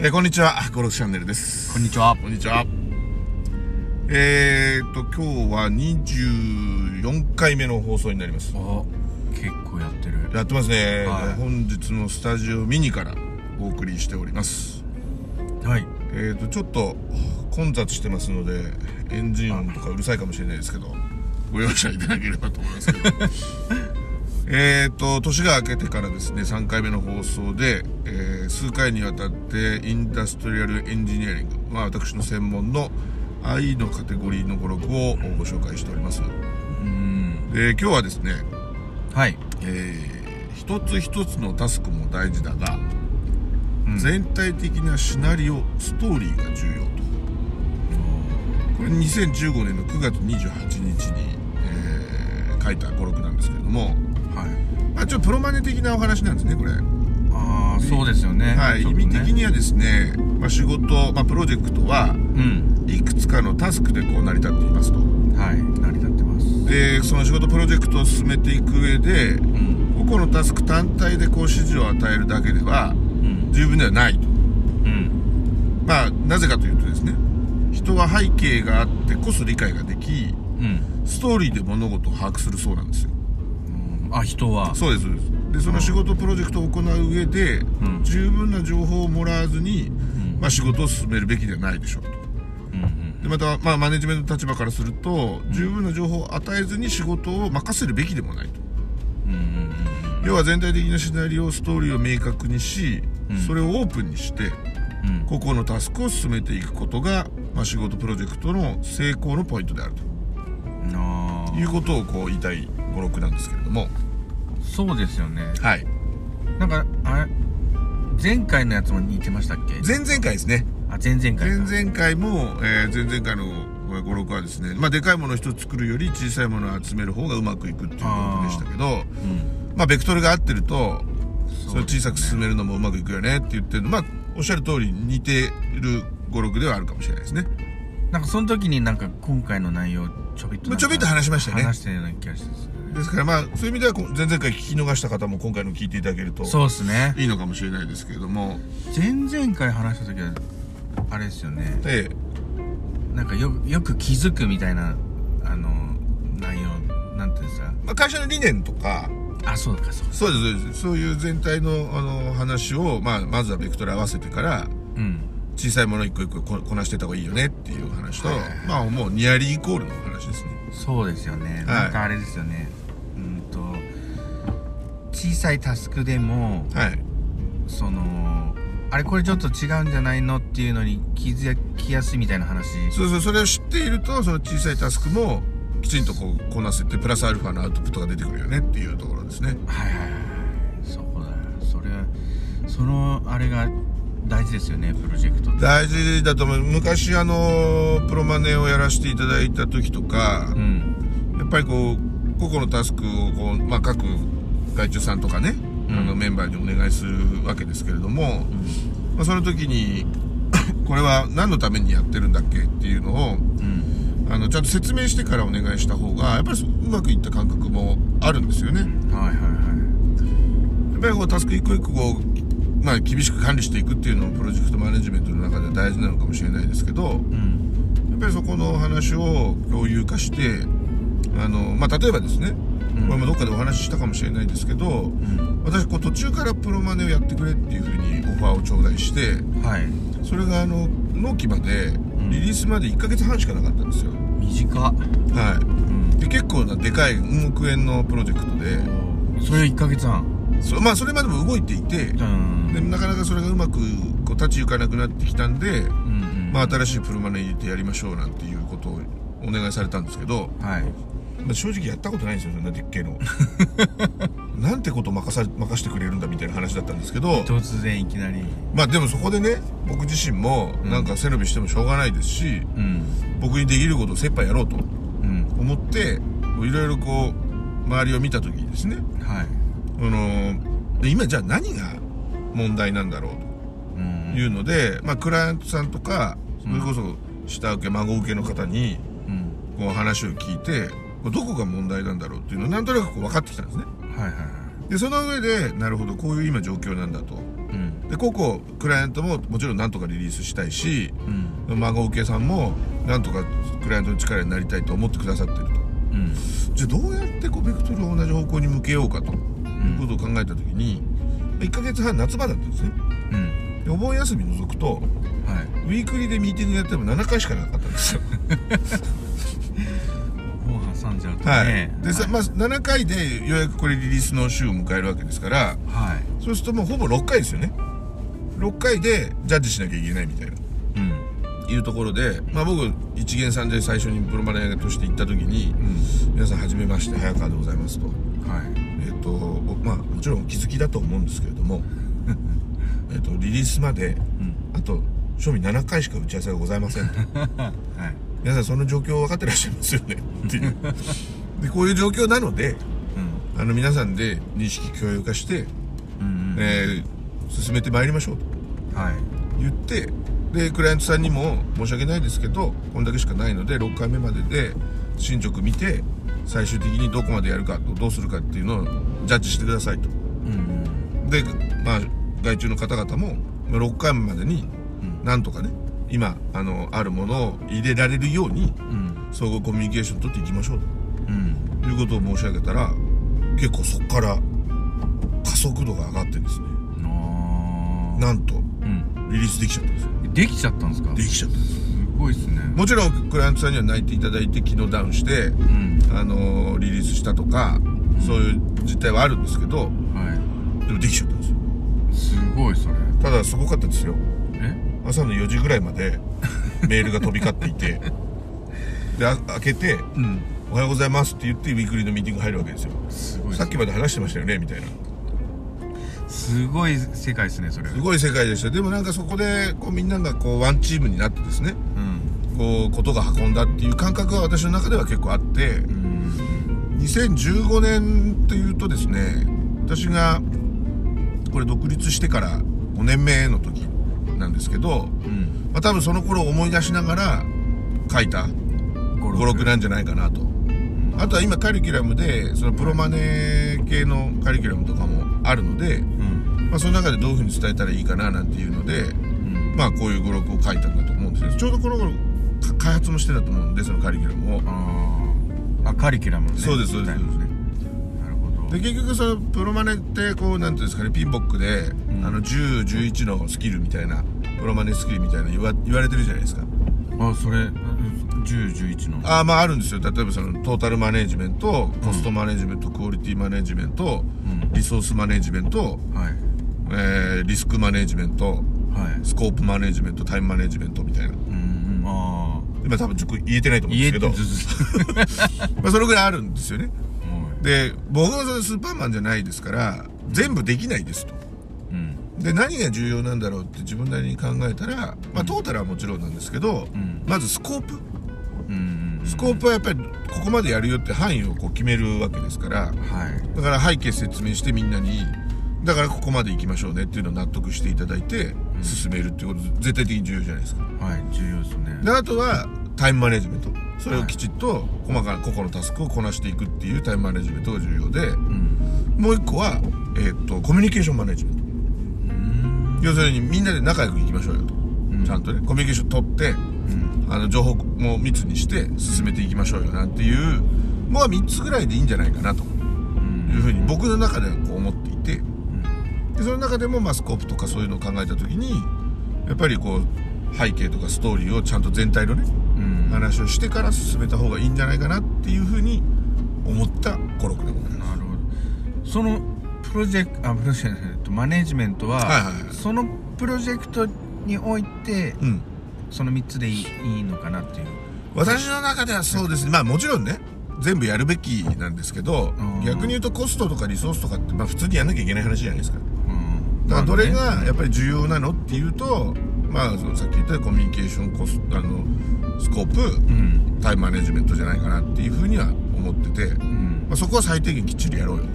えーこんにちは、ゴルフチャンネルです。こんにちは。こんにちは。えーっと、今日は24回目の放送になります。お結構やってる。やってますね。はい本日のスタジオミニからお送りしております。はい。えーっと、ちょっと混雑してますので、エンジン音とかうるさいかもしれないですけど、ご容赦いただければと思いますけど。えーっと、年が明けてからですね、3回目の放送で、えー数回にわたってインダストリアルエンジニアリング、まあ私の専門の I のカテゴリーの語録をご紹介しております。うん。で、今日はですね、はい。えー一つ一つのタスクも大事だが、うん全体的なシナリオ、ストーリーが重要と。これ2015年の9月28日に、えー書いた語録なんですけれども、はい。まあ、ちょっとプロマネ的なお話なんですね、これ。ああ、そうですよね。はい、ね味的にはですね、まあ、仕事、まあ、プロジェクトは、うん。いくつかのタスクでこう成り立っていますと。はい。成り立ってます。で、その仕事プロジェクトを進めていく上で、うん。個々のタスク単体でこう指示を与えるだけではうん。十分ではないと。うん。まあ、なぜかというとですね、人は背景があってこそ理解ができ、うん。ストーリーで物事を把握するそうなんですよ。あ、人は。そうです、でその仕事プロジェクトを行う上で、うん十分な情報をもらわずに、うん。まあ、仕事を進めるべきではないでしょうと。うん。うん。でまた、まあ、マネジメントの立場からすると、十分な情報を与えずに仕事を任せるべきでもないと。うん。うん。要は全体的なシナリオ、ストーリーを明確にし、うんそれをオープンにして、うん。個々のタスクを進めていくことが、まあ、仕事プロジェクトの成功のポイントである。ということをこう言いたい語録なんですけれども。そうですよね。はい。なんか、あれ、前回のやつも似てましたっけ？前々回ですね。あ、前々回か。前々回も、えー前々回の語録はですね、まあ、でかいものを一つ作るより小さいものを集める方がうまくいくっていうことでしたけど、うん。まあ、ベクトルが合ってると、それを小さく進めめるのもうまくいくよねって言ってるの、まあ、おっしゃる通り似てる語録ではあるかもしれないですね。なんかその時になんか今回の内容ちょびっとちょびっと話しましたね。話したような気がしてですね。ですからまあ、そういう意味では前々回聞き逃した方も今回の聞いていただけるとそうですね。いいのかもしれないですけれども、前々回話した時はあれですよね。ええ。なんかよよく気づくみたいなあの内容なんていうんですか？まあ、会社の理念とか、あそうかそうそうです、そうです。そういう全体のあの話を、まあ、まずはベクトル合わせてから、うん小さいもの一個一個ここなしてた方がいいよねっていう話と、はいはいはい。まあもうニアリーイコールの話ですね。そうですよね、はい。なんかあれですよね。うんと小さいタスクでもはい。そのあれこれちょっと違うんじゃないのっていうのに気づきやすいみたいな話。そうそう、それを知っていると、その小さいタスクもきちんとこうこなせて、プラスアルファのアウトプットが出てくるよねっていうところですね。はいはいはいそこだそれはそのあれが大事ですよねプロジェクト大事だと思う。昔あの、プロマネをやらせていただいた時とかう、ん。やっぱりこう、個々のタスクをこう、まあ各外注さんとかね、うん。あのメンバーにお願いするわけですけれども、まあ、その時に これは何のためにやってるんだっけっていうのをうん。あのちゃんと説明してからお願いした方がやっぱりうまくいった感覚もあるんですよね。はいはいはやっぱりこうタスク一個一個こう、まあ、厳しく管理していくっていうのもプロジェクトマネジメントの中では大事なのかもしれないですけどうん。っぱりそこの話を共有化してあの、まあ、例えばですねこれもどっかでお話ししたかもしれないですけどうん。私こう途中からプロマネをやってくれっていうふうにオファーを頂戴してはい。それがあの納期までリリースまで1ヶ月半しかなかったんですよ、短っ。はうん。いで結構なでかい運億円のプロジェクトで。それ1ヶ月半そまあそれまでも動いていてうん。でなかなかそれがうまくこう立ち行かなくなってきたんで、うんうん。まあ、新しいプロマネ入れてやりましょうなんていうことをお願いされたんですけど、はい。まあ、正直やったことないんですよそんなでっけえの。なんてこと任さ任してくれるんだみたいな話だったんですけど突然いきなり。まあでもそこでね僕自身もなんか背伸びしてもしょうがないですし、うん。僕にできることを精一杯やろうとうん。思っていろいろこう周りを見た時にですねはいあので今じゃあ何が問題なんだろううん。というので、まあ、クライアントさんとかそれこそ下請け孫請けの方にうん。こう話を聞いてどこが問題なんだろうっていうのをなんとなくこう分かってきたんですね。はいはいはい。でその上でなるほどこういう今状況なんだと。うん。で個々クライアントももちろんなんとかリリースしたいしうん。孫受けさんもなんとかクライアントの力になりたいと思ってくださってると。うん。じゃあどうやってこうベクトルを同じ方向に向けようかということを考えた時に1ヶ月半夏場だったんですね。うん。でお盆休み除くとはい。ウィークリーでミーティングやっても7回しかなかったんですよ。本挟んじゃうとね。はい。でさ、はい。まあ、7回でようやくこれリリースの週を迎えるわけですからはい。そうするともうほぼ6回ですよね。6回でジャッジしなきゃいけないみたいな。うん。いうところで、まあ、僕一元さんで最初にプロマネージャーとして行った時にうん「皆さんはじめまして早川でございます」と。はいえっ、と僕まあもちろんお気づきだと思うんですけれども えっとリリースまでうん。あと賞味7回しか打ち合わせがございませんと。はい。皆さんその状況分かってらっしゃいますよね。っていう。でこういう状況なのでうん。あの皆さんで認識共有化して、うんうんえー進めてまいりましょうと。はい。言ってでクライアントさんにも申し訳ないですけどこんだけしかないので6回目までで進捗見て最終的にどこまでやるかとどうするかっていうのをジャッジしてくださいと。うんでまあ外注の方々もまあ6回目までにうんなんとかね今あのあるものを入れられるようにうん総合コミュニケーション取っていきましょううんと。いうことを申し上げたら結構そこから加速度が上がってですね。なんとうん。リリースできちゃったんですよ。できちゃったんですか？できちゃったんですすごいっすね。もちろんクライアントさんには泣いていただいて昨日ダウンしてうん。あのーリリースしたとかそういう実態はあるんですけどはでもできちゃったんですよ。いすごいそれ。ただすごかったですよ。え？朝の4時ぐらいまで メールが飛び交っていてであ開けてうん「おはようございます」って言ってウィークリーのミーティング入るわけですよ。すごいさっきまで話してましたよねみたいな。すごい世界ですねそれ。すごい世界でした。でもなんかそこでこうみんながこうワンチームになってですねうんこうことが運んだっていう感覚は私の中では結構あってうん2015年というとですね私がこれ独立してから5年目の時なんですけど、うんまあ、多分その頃思い出しながら書いた五語録なんじゃないかなと。あとは今カリキュラムでそのプロマネ系のカリキュラムとかもあるので、うん。まあ、その中でどういうふうに伝えたらいいかななんていうのでうん。まあこういう語録を書いたんだと思うんですねちょうどこの頃か開発もしてたと思うんでそのカリキュラムを。あー。あカリキュラムのね。そうですそうですみたいなねなるほど。で結局そのプロマネってこうなんていうんですかねピンボックで、ん。あの1011のスキルみたいなプロマネスキルみたいな言わ言われてるじゃないですか。あそれ1011の。ああまああるんですよ。例えばそのトータルマネジメントコストマネジメント、クオリティマネジメントうん。リソースマネジメント、はい。えーリスクマネジメントはい。スコープマネジメントタイムマネジメントみたいな今多分ちょっと言えてないとあ思うんですけど。まあそれぐらいあるんですよね。はい。で僕はそのスーパーマンじゃないですから全部できないですと。うん。で何が重要なんだろうって自分なりに考えたら、まあ、トータルはもちろんなんですけど、うん。まずスコープ。うんスコープはやっぱりここまでやるよって範囲をこう決めるわけですから。はい。だから背景説明してみんなにだからここまで行きましょうねっていうのを納得していただいて進めるっていうこと絶対的に重要じゃないですか。はい重要ですね。であとはタイムマネジメント。それをきちっと細かな個々のタスクをこなしていくっていうタイムマネジメントが重要でうん。もう一個は、えー、とコミュニケーションマネジメント。うん。要するにみんなで仲良くいきましょうよと、ん。ちゃんとねコミュニケーション取ってうん。あの情報も密にして進めていきましょうよなんていうもう3つぐらいでいいんじゃないかなと。うん。いうふうに僕の中ではこう思っていてでその中でもまあスコープとかそういうのを考えた時にやっぱりこう背景とかストーリーをちゃんと全体のねうん。話をしてから進めた方がいいんじゃないかなっていうふうに思った語録でございます。なるほど。そのプロジェクトあプロジェクトえっとマネジメントは,、はいはいはいそのプロジェクトにおいてうん。その3つでいいのかなっていう。私の中ではそうですね。まあもちろんね全部やるべきなんですけどうん。逆に言うとコストとかリソースとかってまあ普通にやんなきゃいけない話じゃないですか。うんだからどれがやっぱぱり重要なのっていうとまあそのさっき言ったコミュニケーションコスあのスコープうん。タイムマネジメントじゃないかなっていうふうには思ってて、うん。まあ、そこは最低限きっちりやろうよと。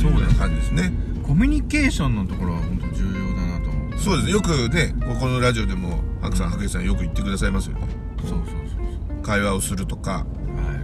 そうだいう感じですね。コミュニケーションのところは本当重要だなと思う。そうです。よくねここのラジオでも白さん白井さんよく言ってくださいますよね。そうそうそう会話をするとかそうは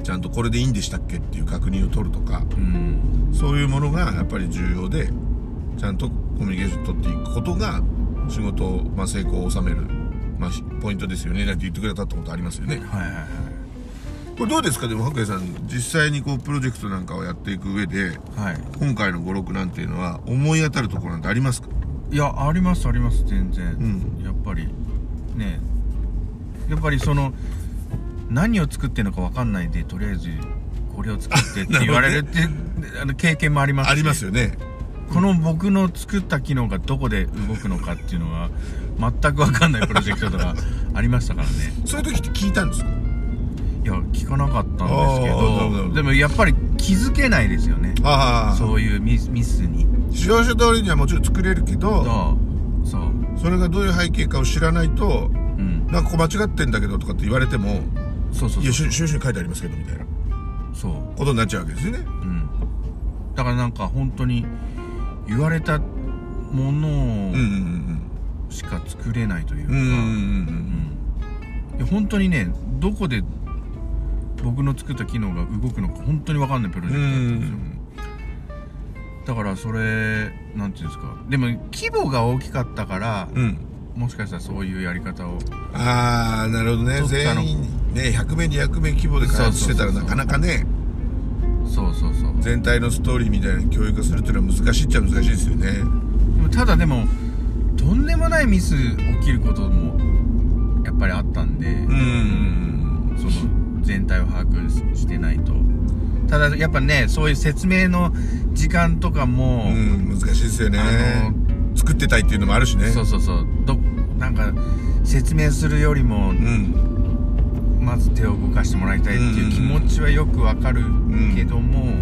い。ちゃんとこれでいいんでしたっけっていう確認を取るとかうん。そういうものがやっぱり重要でちゃんとコミュニケーション取っていくことが仕事を、まあ、成功を収める、まあ、ポイントですよね。なんて言ってくれたってことありますよね。はいはいはい。これどうですか？でも白衣さん実際にこうプロジェクトなんかをやっていく上ではい。今回の56なんていうのは思い当たるところなんてありますか？いやありますあります全然、ん。やっぱりね。やっぱりその何を作ってるのか分かんないでとりあえずこれを作ってって言われるって、あの経験もありますし。ありますよねこの僕の作った機能がどこで動くのかっていうのは全く分かんないプロジェクトとか ありましたからね。そういう時って聞いたんですか？いや聞かなかったんですけどでもやっぱり気づけないですよね。ああそういうミスミスに。使用書通りにはもちろん作れるけどそうそれがどういう背景かを知らないとうん。なんかここ間違ってんだけどとかって言われてもいやそうそう。そう使用書に書いてありますけどみたいなそう。ことになっちゃうわけですよね。うん。だからなんか本当に言われたものしか作れないというか、うん本当にねどこで僕の作った機能が動くのか本当に分かんないプロジェクトだったんですよ。だからそれなんていうんですか。でも規模が大きかったから、もしかしたらそういうやり方を。ああなるほどね。全員ね100名200名規模で開発してたらなかなかねそうそうそう。全体のストーリーみたいなの教育化するっていうのは難しいっちゃ難しいですよね。でもただでもとんでもないミス起きることもやっぱりあったんで、うんうんその全体を把握してないと。ただやっぱねそういう説明の時間とかも、うんうん難しいですよね。あ作ってたいっていうのもあるしね。そうそうそう。どなんか説明するよりもうんまず手を動かしてもらいたいっていう気持ちはよくわかるけども、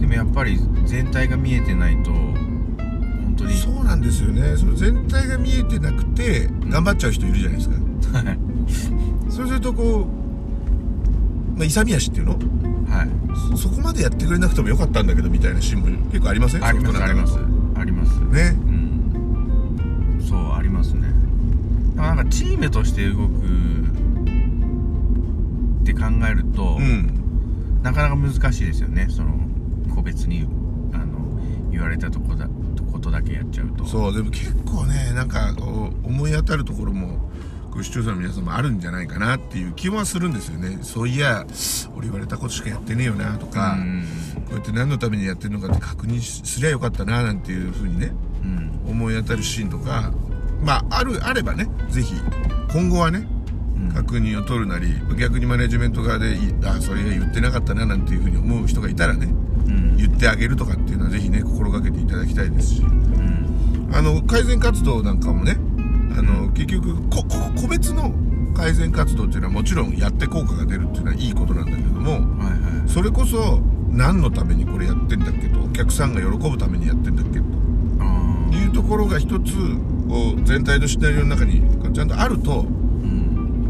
でもやっぱり全体が見えてないと本当にそうなんですよね。その全体が見えてなくて頑張っちゃう人いるじゃないですか。はい。そうするとこう、まあ、勇み足っていうの？はい。そこまでやってくれなくてもよかったんだけどみたいなシーンも結構ありません？ありますあります。あります。ね。うん。そうありますね。なんかチームとして動くって考えると、うん。なかなか難しいですよね。その個別にあの言われたとこだことだけやっちゃうと。そうでも結構ねなんかこう思い当たるところもこう視聴者の皆さんもあるんじゃないかなっていう気はするんですよね。そういや俺言われたことしかやってねえよなとか、うん。こうやって何のためにやってるのかって確認すりゃよかったななんていうふうにねうん。思い当たるシーンとかまああるあればねぜひ今後はねうん確認を取るなり逆にマネジメント側でいあそれ言ってなかったななんていうふうに思う人がいたらねうん。言ってあげるとかっていうのはぜひね心がけていただきたいですし。うん。あの改善活動なんかもねあの結局個別の改善活動っていうのはもちろんやって効果が出るっていうのはいいことなんだけどもはいはい。それこそ何のためにこれやってんだっけとお客さんが喜ぶためにやってんだっけとあいうところが一つこう全体のシナリオの中にちゃんとあると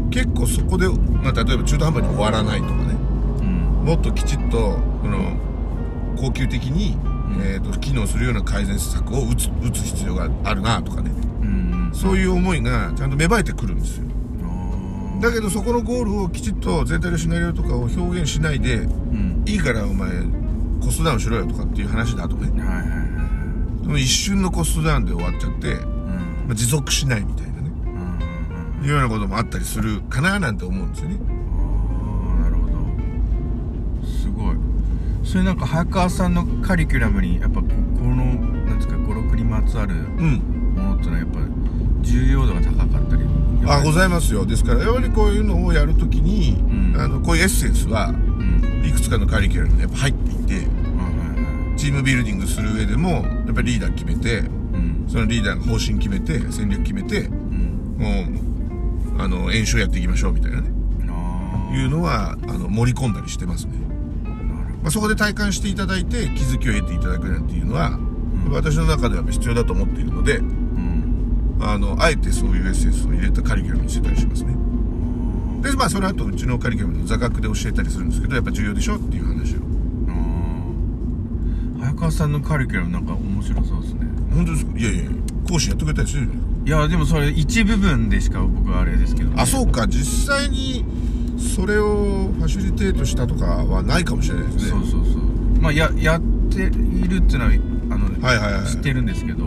結構そこで、まあ、例えば中途半端に終わらないとかね。うん。もっときちっとこの恒久的に、えー、と機能するような改善策を打つ打つ必要があるなとかね。うんそういう思いがちゃんと芽生えてくるんですよ。だけどそこのゴールをきちっと全体のシナリオとかを表現しないでうん。いいからお前コストダウンしろよとかっていう話だとね。はいはいはい。一瞬のコストダウンで終わっちゃって、うん。まあ、持続しないみたいないうようなこともあったりするかななんて思うんですよね。ああなるほど。すごい。それなんか早川さんのカリキュラムにやっぱここのなんですか語録にまつわるうん。ものってのはやっぱ重要度が高かったり。あごいざいますよ。ですからやっぱりこういうのをやるときに、うん。あのこういうエッセンスはうん。いくつかのカリキュラムにやっぱ入っていてはいはいはい。チームビルディングする上でもやっぱりリーダー決めてうん。そのリーダーが方針決めて戦略決めてうん。もうあの演習やっていきましょうみたいなね。いうのはあの盛り込んだりしてますね、まあ、そこで体感していただいて気づきを得ていただくなんていうのは、私の中では必要だと思っているのでうん。あのあえてそういうエッセンスを入れたカリキュラムにしてたりしますね。でまあその後うちのカリキュラムの座学で教えたりするんですけどやっぱ重要でしょっていう話を。早川さんのカリキュラムなんか面白そうですね。本当ですか？いやいや講師やってくれたりするよねいやでもそれ一部分でしか僕はあれですけど、ね、あそうか。実際にそれをファシリテートしたとかはないかもしれないですね。そうそうそう。まあややっているっていうのはあの、はいはいはい。はい知ってるんですけど、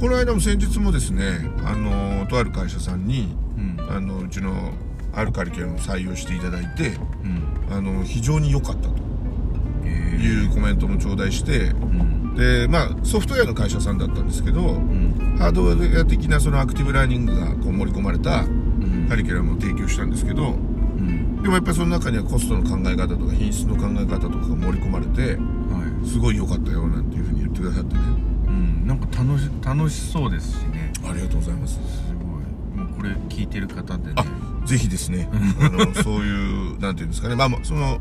この間も先日もですねあのとある会社さんにうん。あのうちのあるカリキュラムを採用していただいてうん。あの非常に良かったと。えー。いうコメントも頂戴してうん。でまあソフトウェアの会社さんだったんですけどうんハードウェア的なそのアクティブラーニングがこう盛り込まれたうん。カリキュラムを提供したんですけどうん。でもやっぱりその中にはコストの考え方とか品質の考え方とかが盛り込まれてはい。すごい良かったよなんていうふうに言ってくださって。ねうん。なんか楽し楽しそうですしね。ありがとうございます。すごい。もうこれ聞いてる方でね。あぜひですね。あのそういうなんていうんですかね。まあまあその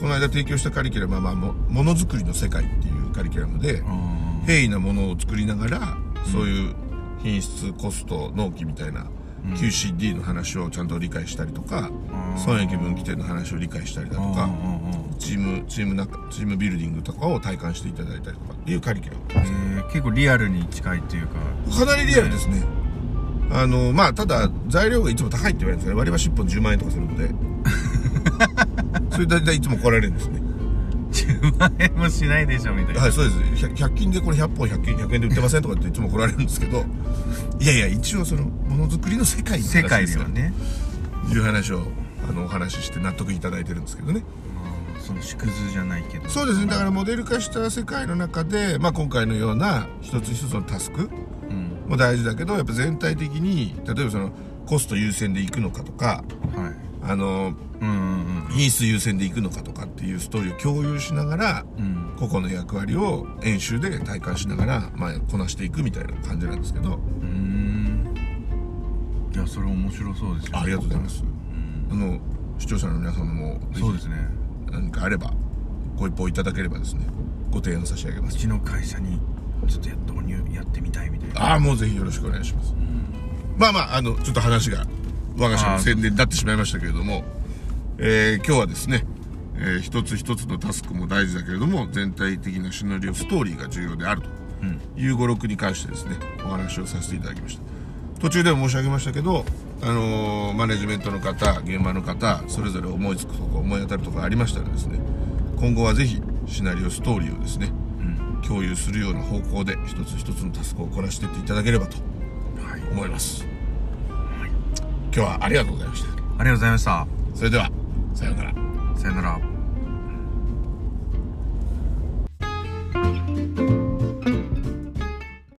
この間提供したカリキュラムは、まあ、もものづくりの世界っていうカリキュラムで平易なものを作りながらそういう品質コスト納期みたいなうん。QCD の話をちゃんと理解したりとか損益分岐点の話を理解したりだとかチームチームなチームビルディングとかを体感していただいたりとかっていうカリキュラム。えー結構リアルに近いっていうか。かなりリアルですね。あのまあただ材料がいつも高いって言われるんですよね。割り箸1本10万円とかするので。それ大体いつも来られるんですね10万円もしないでしょみたいな。はいそうです。100, 100均でこれ100本100均100円で売ってませんとかっていつも来られるんですけど。いやいや一応そのものづくりの世界の世界ではね。いう話をあのお話しして納得いただいてるんですけどね。その縮図じゃないけど。そうですね。だからモデル化した世界の中で、まあ、今回のような一つ一つのタスク。うん。も大事だけどやっぱ全体的に例えばそのコスト優先でいくのかとかはい。あのうんうん品質優先でいくのかとかっていうストーリーを共有しながらうん。うん個々の役割を演習で体感しながら、まあ、こなしていくみたいな感じなんですけど。うーん。いやそれ面白そうですよ。ありがとうございます。うん。あの視聴者の皆様もそうですね。何かあればご一報いただければですね。ご提案差し上げます。うちの会社にちょっとや導入やってみたいみたいな。ああもうぜひよろしくお願いします。まあまああのちょっと話が我が社の宣伝になってしまいましたけれども、えー今日はですね、えー一つ一つのタスクも大事だけれども全体的なシナリオストーリーが重要であると。うん。いう語録に関してですねお話をさせていただきました。途中でも申し上げましたけど、あのーマネジメントの方現場の方それぞれ思いつくとこ思い当たるところありましたらですね今後はぜひシナリオストーリーをですねうん。共有するような方向で一つ一つのタスクをこなしていっていただければとはい。思います、今日はありがとうございました。ありがとうございました。それではさようなら。さようなら。